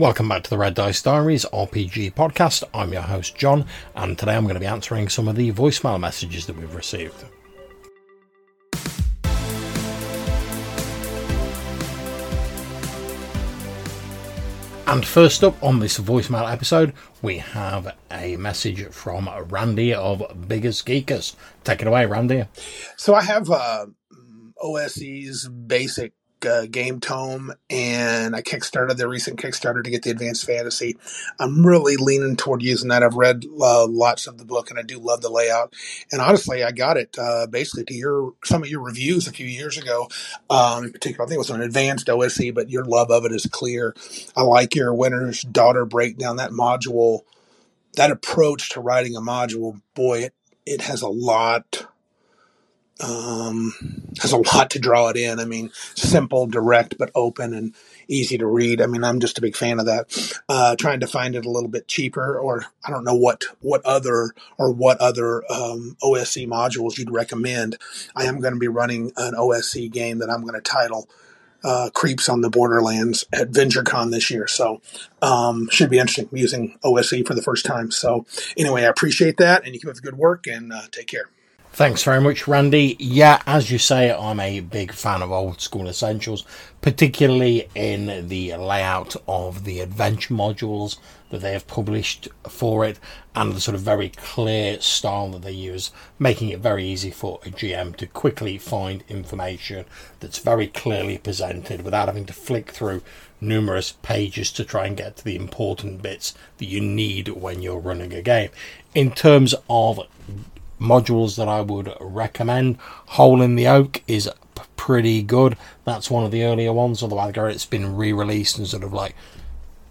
Welcome back to the Red Dice Diaries RPG podcast. I'm your host, John, and today I'm going to be answering some of the voicemail messages that we've received. And first up on this voicemail episode, we have a message from Randy of Biggus Geekus. Take it away, Randy. So I have uh, OSE's basic uh, game tome and I kickstarted the recent Kickstarter to get the Advanced Fantasy. I'm really leaning toward using that. I've read uh, lots of the book and I do love the layout. And honestly, I got it uh, basically to your some of your reviews a few years ago. Um, in particular, I think it was an advanced OSE, but your love of it is clear. I like your Winter's Daughter breakdown. That module, that approach to writing a module, boy, it it has a lot um, has a lot to draw it in. I mean, simple, direct, but open and easy to read. I mean, I'm just a big fan of that. Uh, trying to find it a little bit cheaper, or I don't know what what other or what other um, OSE modules you'd recommend. I am going to be running an OSE game that I'm going to title. Uh, creeps on the borderlands at VentureCon this year, so um, should be interesting. Using OSE for the first time. So anyway, I appreciate that, and you keep up the good work, and uh, take care. Thanks very much, Randy. Yeah, as you say, I'm a big fan of old school essentials, particularly in the layout of the adventure modules that they have published for it and the sort of very clear style that they use, making it very easy for a GM to quickly find information that's very clearly presented without having to flick through numerous pages to try and get to the important bits that you need when you're running a game. In terms of modules that I would recommend. Hole in the Oak is pretty good. That's one of the earlier ones, although I it's been re released and sort of like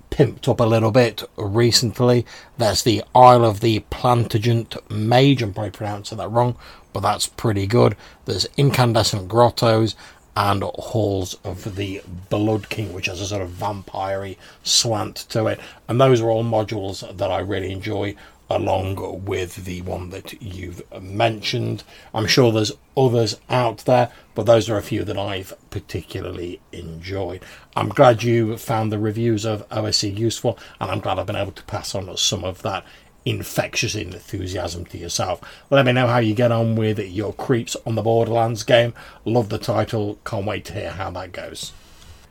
pimped up a little bit recently. There's the Isle of the Plantagenet Mage, I'm probably pronouncing that wrong, but that's pretty good. There's Incandescent Grottos and Halls of the Blood King, which has a sort of vampire slant to it. And those are all modules that I really enjoy along with the one that you've mentioned. I'm sure there's others out there, but those are a few that I've particularly enjoyed. I'm glad you found the reviews of OSE useful, and I'm glad I've been able to pass on some of that infectious enthusiasm to yourself. Let me know how you get on with your Creeps on the Borderlands game. Love the title, can't wait to hear how that goes.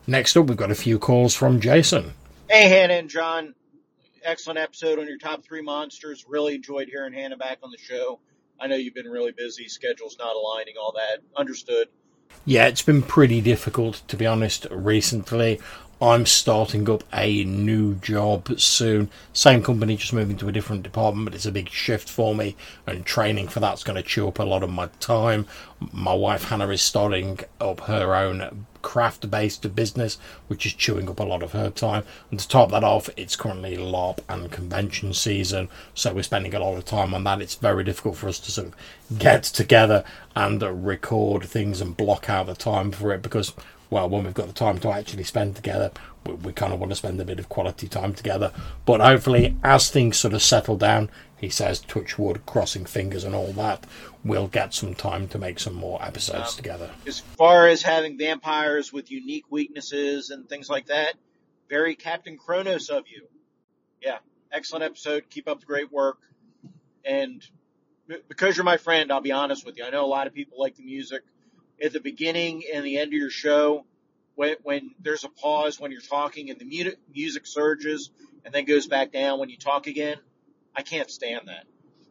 Next up, we've got a few calls from Jason. Hey, Hannah and John excellent episode on your top three monsters. Really enjoyed hearing Hannah back on the show. I know you've been really busy, schedules not aligning, all that. Understood. Yeah, it's been pretty difficult to be honest recently. I'm starting up a new job soon. Same company, just moving to a different department, but it's a big shift for me, and training for that's going to chew up a lot of my time. My wife Hannah is starting up her own craft based business, which is chewing up a lot of her time. And to top that off, it's currently LARP and convention season, so we're spending a lot of time on that. It's very difficult for us to sort of get together and record things and block out the time for it because well, when we've got the time to actually spend together, we, we, kind of want to spend a bit of quality time together. But hopefully, as things sort of settle down, he says, touch wood, crossing fingers, and all that, we'll get some time to make some more episodes um, together. As far as having vampires with unique weaknesses and things like that, very Captain Kronos of you. Yeah, excellent episode. Keep up the great work. And because you're my friend, I'll be honest with you. I know a lot of people like the music at the beginning and the end of your show when, when there's a pause when you're talking and the mu- music surges and then goes back down when you talk again. I can't stand that.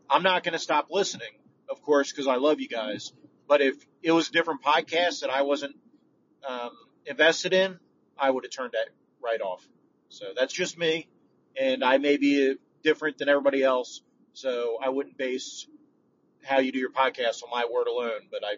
I'm not going to stop listening, of course, because I love you guys. But if it was a different podcast that I wasn't um, invested in, I would have turned that right off. So that's just me, and I may be different than everybody else. So I wouldn't base how you do your podcast on my word alone. But I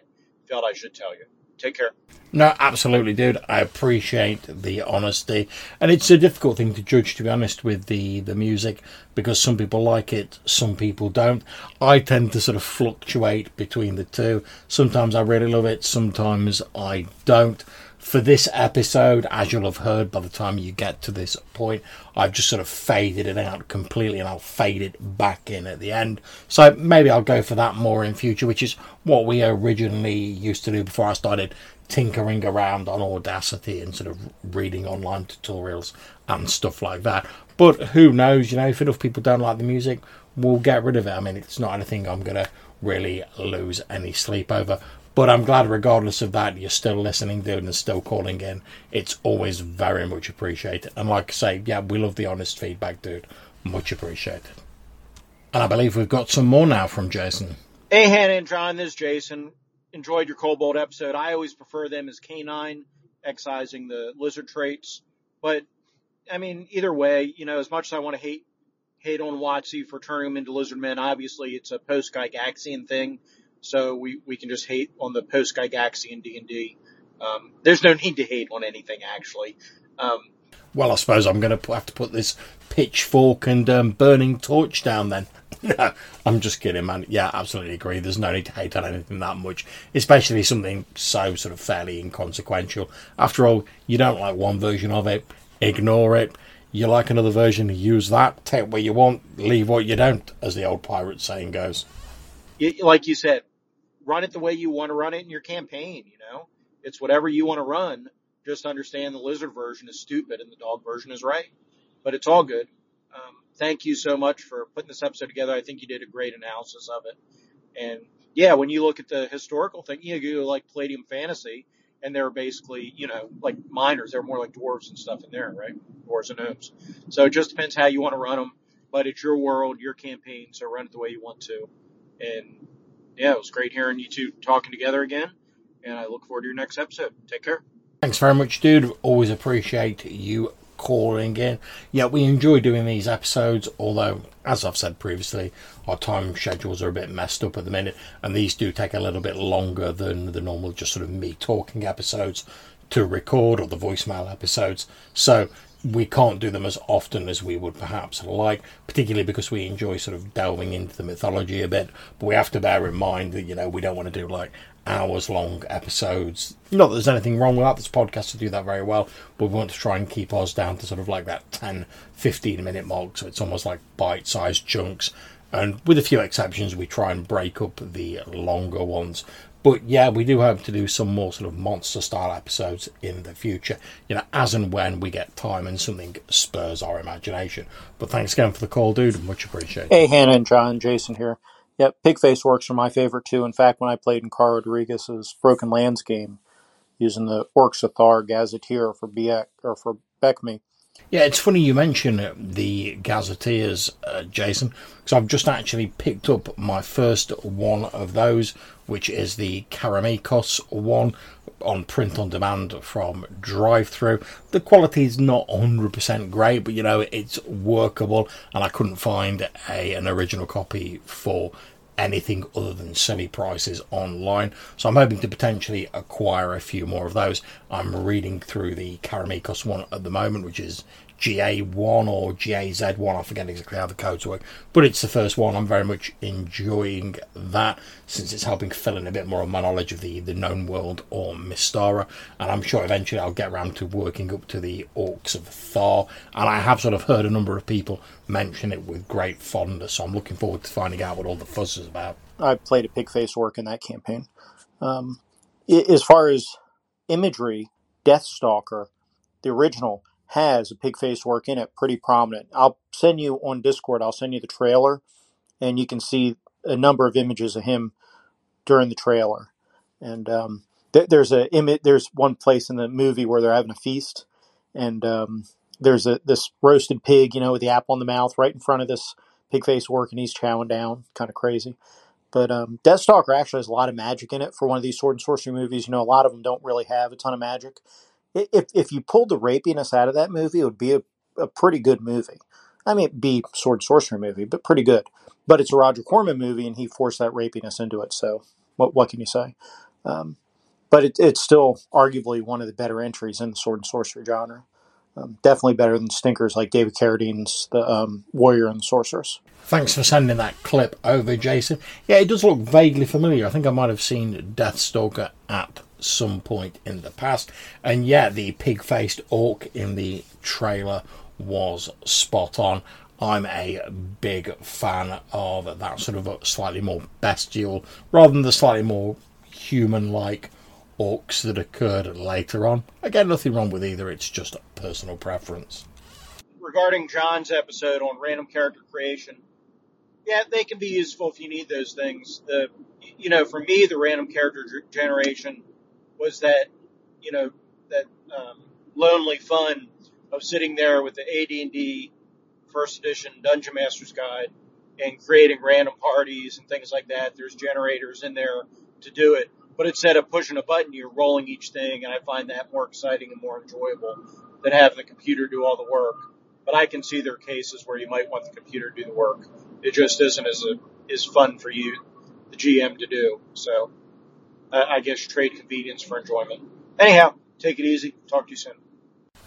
felt I should tell you. Take care. No, absolutely, dude. I appreciate the honesty, and it's a difficult thing to judge, to be honest, with the the music because some people like it, some people don't. I tend to sort of fluctuate between the two. Sometimes I really love it, sometimes I don't for this episode, as you'll have heard by the time you get to this point, I've just sort of faded it out completely and I'll fade it back in at the end. So maybe I'll go for that more in future, which is what we originally used to do before I started tinkering around on Audacity and sort of reading online tutorials and stuff like that. But who knows, you know, if enough people don't like the music, we'll get rid of it. I mean, it's not anything I'm going to really lose any sleep over. But I'm glad, regardless of that, you're still listening, dude, and still calling in. It's always very much appreciated. And like I say, yeah, we love the honest feedback, dude. Much appreciated. And I believe we've got some more now from Jason. Hey, Hannah and John, this is Jason. Enjoyed your Kobold episode. I always prefer them as canine, excising the lizard traits. But, I mean, either way, you know, as much as I want to hate hate on WotC for turning them into lizard men, obviously it's a post Gygaxian thing. So we, we can just hate on the post Gygaxian D&D. Um, there's no need to hate on anything, actually. Um, well, I suppose I'm going to have to put this pitchfork and um, burning torch down then. no, I'm just kidding, man. Yeah, absolutely agree. There's no need to hate on anything that much, especially something so sort of fairly inconsequential. After all, you don't like one version of it, ignore it. You like another version, use that. Take what you want, leave what you don't, as the old pirate saying goes. Like you said, run it the way you want to run it in your campaign. You know, it's whatever you want to run. Just understand the lizard version is stupid and the dog version is right, but it's all good. Um, thank you so much for putting this episode together. I think you did a great analysis of it. And yeah, when you look at the historical thing, you go like Palladium Fantasy, and they're basically, you know, like miners. They're more like dwarves and stuff in there, right? Dwarves and gnomes. So it just depends how you want to run them. But it's your world, your campaign, so run it the way you want to. And yeah, it was great hearing you two talking together again. And I look forward to your next episode. Take care. Thanks very much, dude. Always appreciate you calling in. Yeah, we enjoy doing these episodes, although, as I've said previously, our time schedules are a bit messed up at the minute, and these do take a little bit longer than the normal, just sort of me talking episodes to record or the voicemail episodes. So we can't do them as often as we would perhaps like, particularly because we enjoy sort of delving into the mythology a bit. But we have to bear in mind that, you know, we don't want to do like hours long episodes. Not that there's anything wrong with that, this podcast to do that very well, but we want to try and keep ours down to sort of like that 10, 15 minute mark, so it's almost like bite sized chunks. And with a few exceptions, we try and break up the longer ones but yeah, we do hope to do some more sort of monster style episodes in the future, you know, as and when we get time and something spurs our imagination. But thanks again for the call, dude. Much appreciated. Hey, Hannah and John, Jason here. Yep, Pigface Orcs are my favorite too. In fact, when I played in Carl Rodriguez's Broken Lands game, using the Orcs of Thar Gazetteer for Biek or for BECMI, yeah, it's funny you mention the gazetteers, uh, Jason, because I've just actually picked up my first one of those, which is the Karameikos one on print on demand from DriveThru. The quality is not 100% great, but you know, it's workable, and I couldn't find a an original copy for anything other than semi prices online. So I'm hoping to potentially acquire a few more of those. I'm reading through the Karameikos one at the moment, which is GA1 or GAZ1. I forget exactly how the codes work, but it's the first one. I'm very much enjoying that since it's helping fill in a bit more of my knowledge of the, the known world or Mystara. And I'm sure eventually I'll get around to working up to the Orcs of Thar. And I have sort of heard a number of people mention it with great fondness, so I'm looking forward to finding out what all the fuss is about. I played a pig face orc in that campaign. Um, as far as imagery, Deathstalker, the original, has a pig face orc in it, pretty prominent. I'll send you on Discord. I'll send you the trailer, and you can see a number of images of him during the trailer. And um, th- there's a image. There's one place in the movie where they're having a feast, and um, there's a this roasted pig, you know, with the apple in the mouth, right in front of this pig face orc, and he's chowing down. Kind of crazy. But um, Deathstalker actually has a lot of magic in it for one of these sword and sorcery movies. You know, a lot of them don't really have a ton of magic if if you pulled the rapiness out of that movie, it would be a, a pretty good movie. I mean, it'd be sword sorcery movie, but pretty good. But it's a Roger Corman movie, and he forced that rapiness into it. So, what what can you say? Um, but it, it's still arguably one of the better entries in the sword and sorcery genre. Um, definitely better than stinkers like David Carradine's The um, Warrior and the Sorceress. Thanks for sending that clip over, Jason. Yeah, it does look vaguely familiar. I think I might have seen Deathstalker at some point in the past. And yeah, the pig faced orc in the trailer was spot on. I'm a big fan of that sort of slightly more bestial, rather than the slightly more human like orcs that occurred later on. Again, nothing wrong with either, it's just a personal preference. Regarding John's episode on random character creation, yeah, they can be useful if you need those things. The, you know, for me, the random character generation was that, you know, that um, lonely fun of sitting there with the AD&D first edition Dungeon Master's Guide and creating random parties and things like that. There's generators in there to do it. But instead of pushing a button, you're rolling each thing, and I find that more exciting and more enjoyable than having the computer do all the work. But I can see there are cases where you might want the computer to do the work. It just isn't as a, as fun for you, the GM, to do. So Uh, I guess trade convenience for enjoyment. Anyhow, take it easy. Talk to you soon.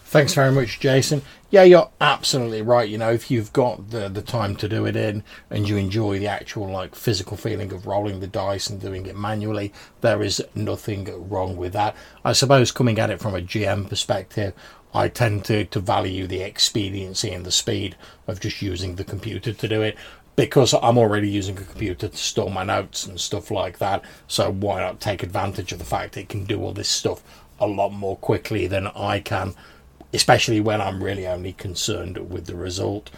Thanks very much, Jason. Yeah, you're absolutely right. You know, if you've got the the time to do it in and you enjoy the actual like physical feeling of rolling the dice and doing it manually, there is nothing wrong with that. I suppose coming at it from a GM perspective, I tend to, to value the expediency and the speed of just using the computer to do it because I'm already using a computer to store my notes and stuff like that. So why not take advantage of the fact it can do all this stuff a lot more quickly than I can especially when I'm really only concerned with the result.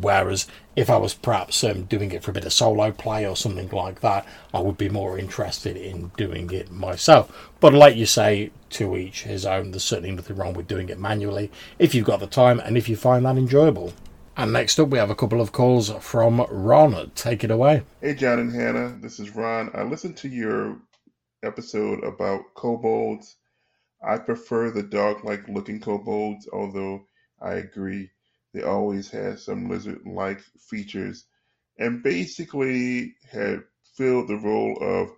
Whereas if I was perhaps um, doing it for a bit of solo play or something like that, I would be more interested in doing it myself. But like you say, to each his own, there's certainly nothing wrong with doing it manually if you've got the time and if you find that enjoyable. And next up, we have a couple of calls from Ron. Take it away. Hey, John and Hannah. This is Ron. I listened to your episode about kobolds I prefer the dog-like looking kobolds, although I agree they always had some lizard-like features, and basically had filled the role of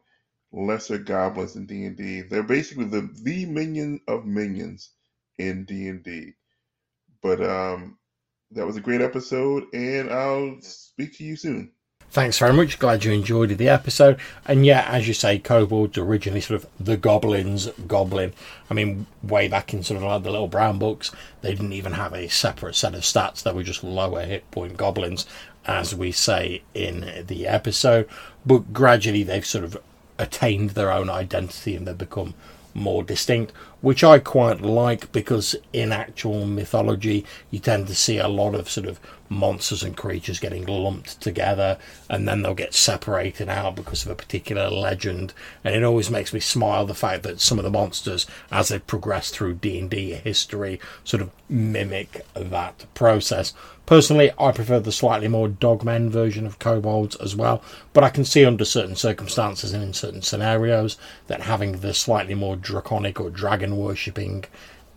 lesser goblins in D&D. They're basically the the minion of minions in D&D. But um, that was a great episode, and I'll speak to you soon. Thanks very much. Glad you enjoyed the episode. And yeah, as you say, kobolds originally sort of the goblins goblin. I mean, way back in sort of like the little brown books, they didn't even have a separate set of stats. They were just lower hit point goblins, as we say in the episode. But gradually, they've sort of attained their own identity and they've become more distinct, which I quite like because in actual mythology you tend to see a lot of sort of monsters and creatures getting lumped together and then they'll get separated out because of a particular legend. And it always makes me smile the fact that some of the monsters as they progress through D&D history sort of mimic that process. Personally, I prefer the slightly more dogmen version of kobolds as well, but I can see under certain circumstances and in certain scenarios that having the slightly more draconic or dragon worshipping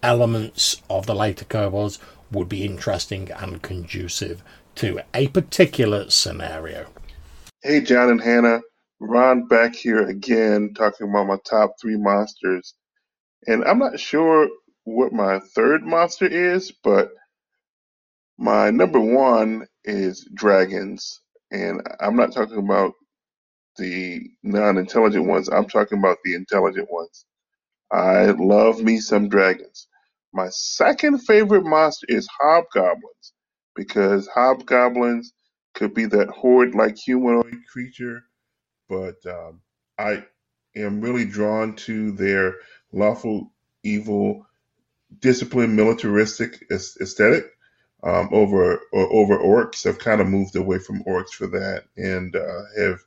elements of the later kobolds would be interesting and conducive to a particular scenario. Hey, John and Hannah. Ron back here again talking about my top three monsters. And I'm not sure what my third monster is, but my number one is dragons, and I'm not talking about the non-intelligent ones. I'm talking about the intelligent ones. I love me some dragons. My second favorite monster is hobgoblins because hobgoblins could be that horde-like humanoid creature, but um, I am really drawn to their lawful evil, disciplined, militaristic aesthetic um, over or over orcs. I've kind of moved away from orcs for that, and uh, have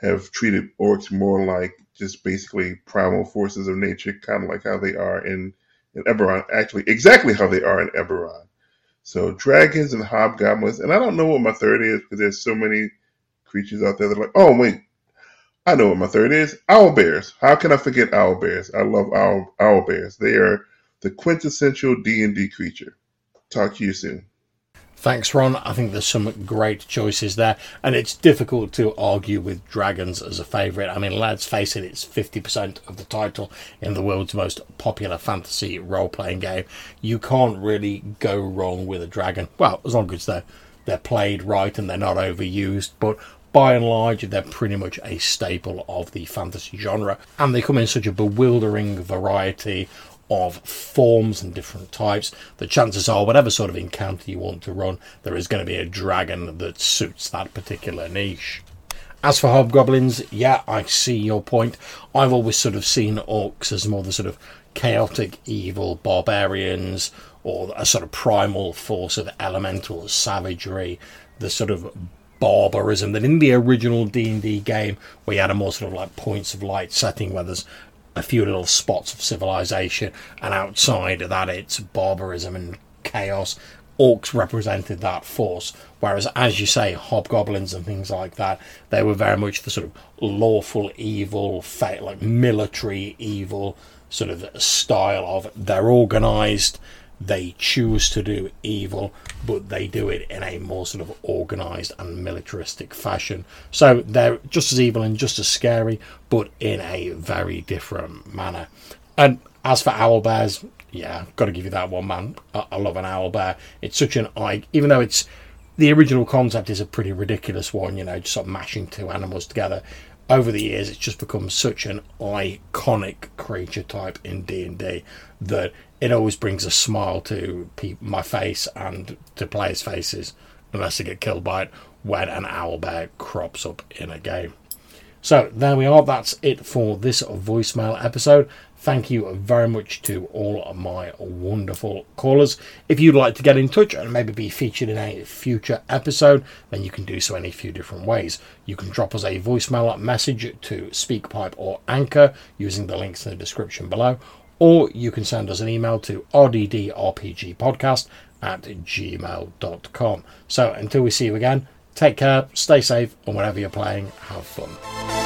have treated orcs more like just basically primal forces of nature, kind of like how they are in in Eberron. Actually, exactly how they are in Eberron. So dragons and hobgoblins, and I don't know what my third is because there's so many creatures out there that are like, oh wait, I know what my third is. Owl bears. How can I forget owl bears? I love owl owl bears. They are the quintessential D and D creature. Talk to you soon. Thanks, Ron. I think there's some great choices there, and it's difficult to argue with dragons as a favourite. I mean, let's face it, it's 50% of the title in the world's most popular fantasy role playing game. You can't really go wrong with a dragon. Well, as long as they're, they're played right and they're not overused, but by and large, they're pretty much a staple of the fantasy genre, and they come in such a bewildering variety of forms and different types, the chances are, whatever sort of encounter you want to run, there is going to be a dragon that suits that particular niche. As for hobgoblins, yeah, I see your point. I've always sort of seen orcs as more the sort of chaotic, evil barbarians, or a sort of primal force of elemental savagery, the sort of barbarism that in the original D&D game we had a more sort of like points of light setting where there's a few little spots of civilization and outside of that it's barbarism and chaos. Orcs represented that force whereas as you say hobgoblins and things like that they were very much the sort of lawful evil like military evil sort of style of they're organized they choose to do evil, but they do it in a more sort of organized and militaristic fashion. So they're just as evil and just as scary, but in a very different manner. And as for owl bears, yeah, got to give you that one, man. I, I love an owl bear. It's such an eye, even though it's the original concept is a pretty ridiculous one, you know, just sort of mashing two animals together over the years it's just become such an iconic creature type in D&D that it always brings a smile to pe- my face and to players' faces unless they get killed by it when an owl bear crops up in a game. So there we are. That's it for this voicemail episode. Thank you very much to all of my wonderful callers. If you'd like to get in touch and maybe be featured in a future episode, then you can do so in a few different ways. You can drop us a voicemail message to SpeakPipe or Anchor using the links in the description below, or you can send us an email to rddrpgpodcast at gmail.com. So until we see you again, take care, stay safe, and whatever you're playing, have fun.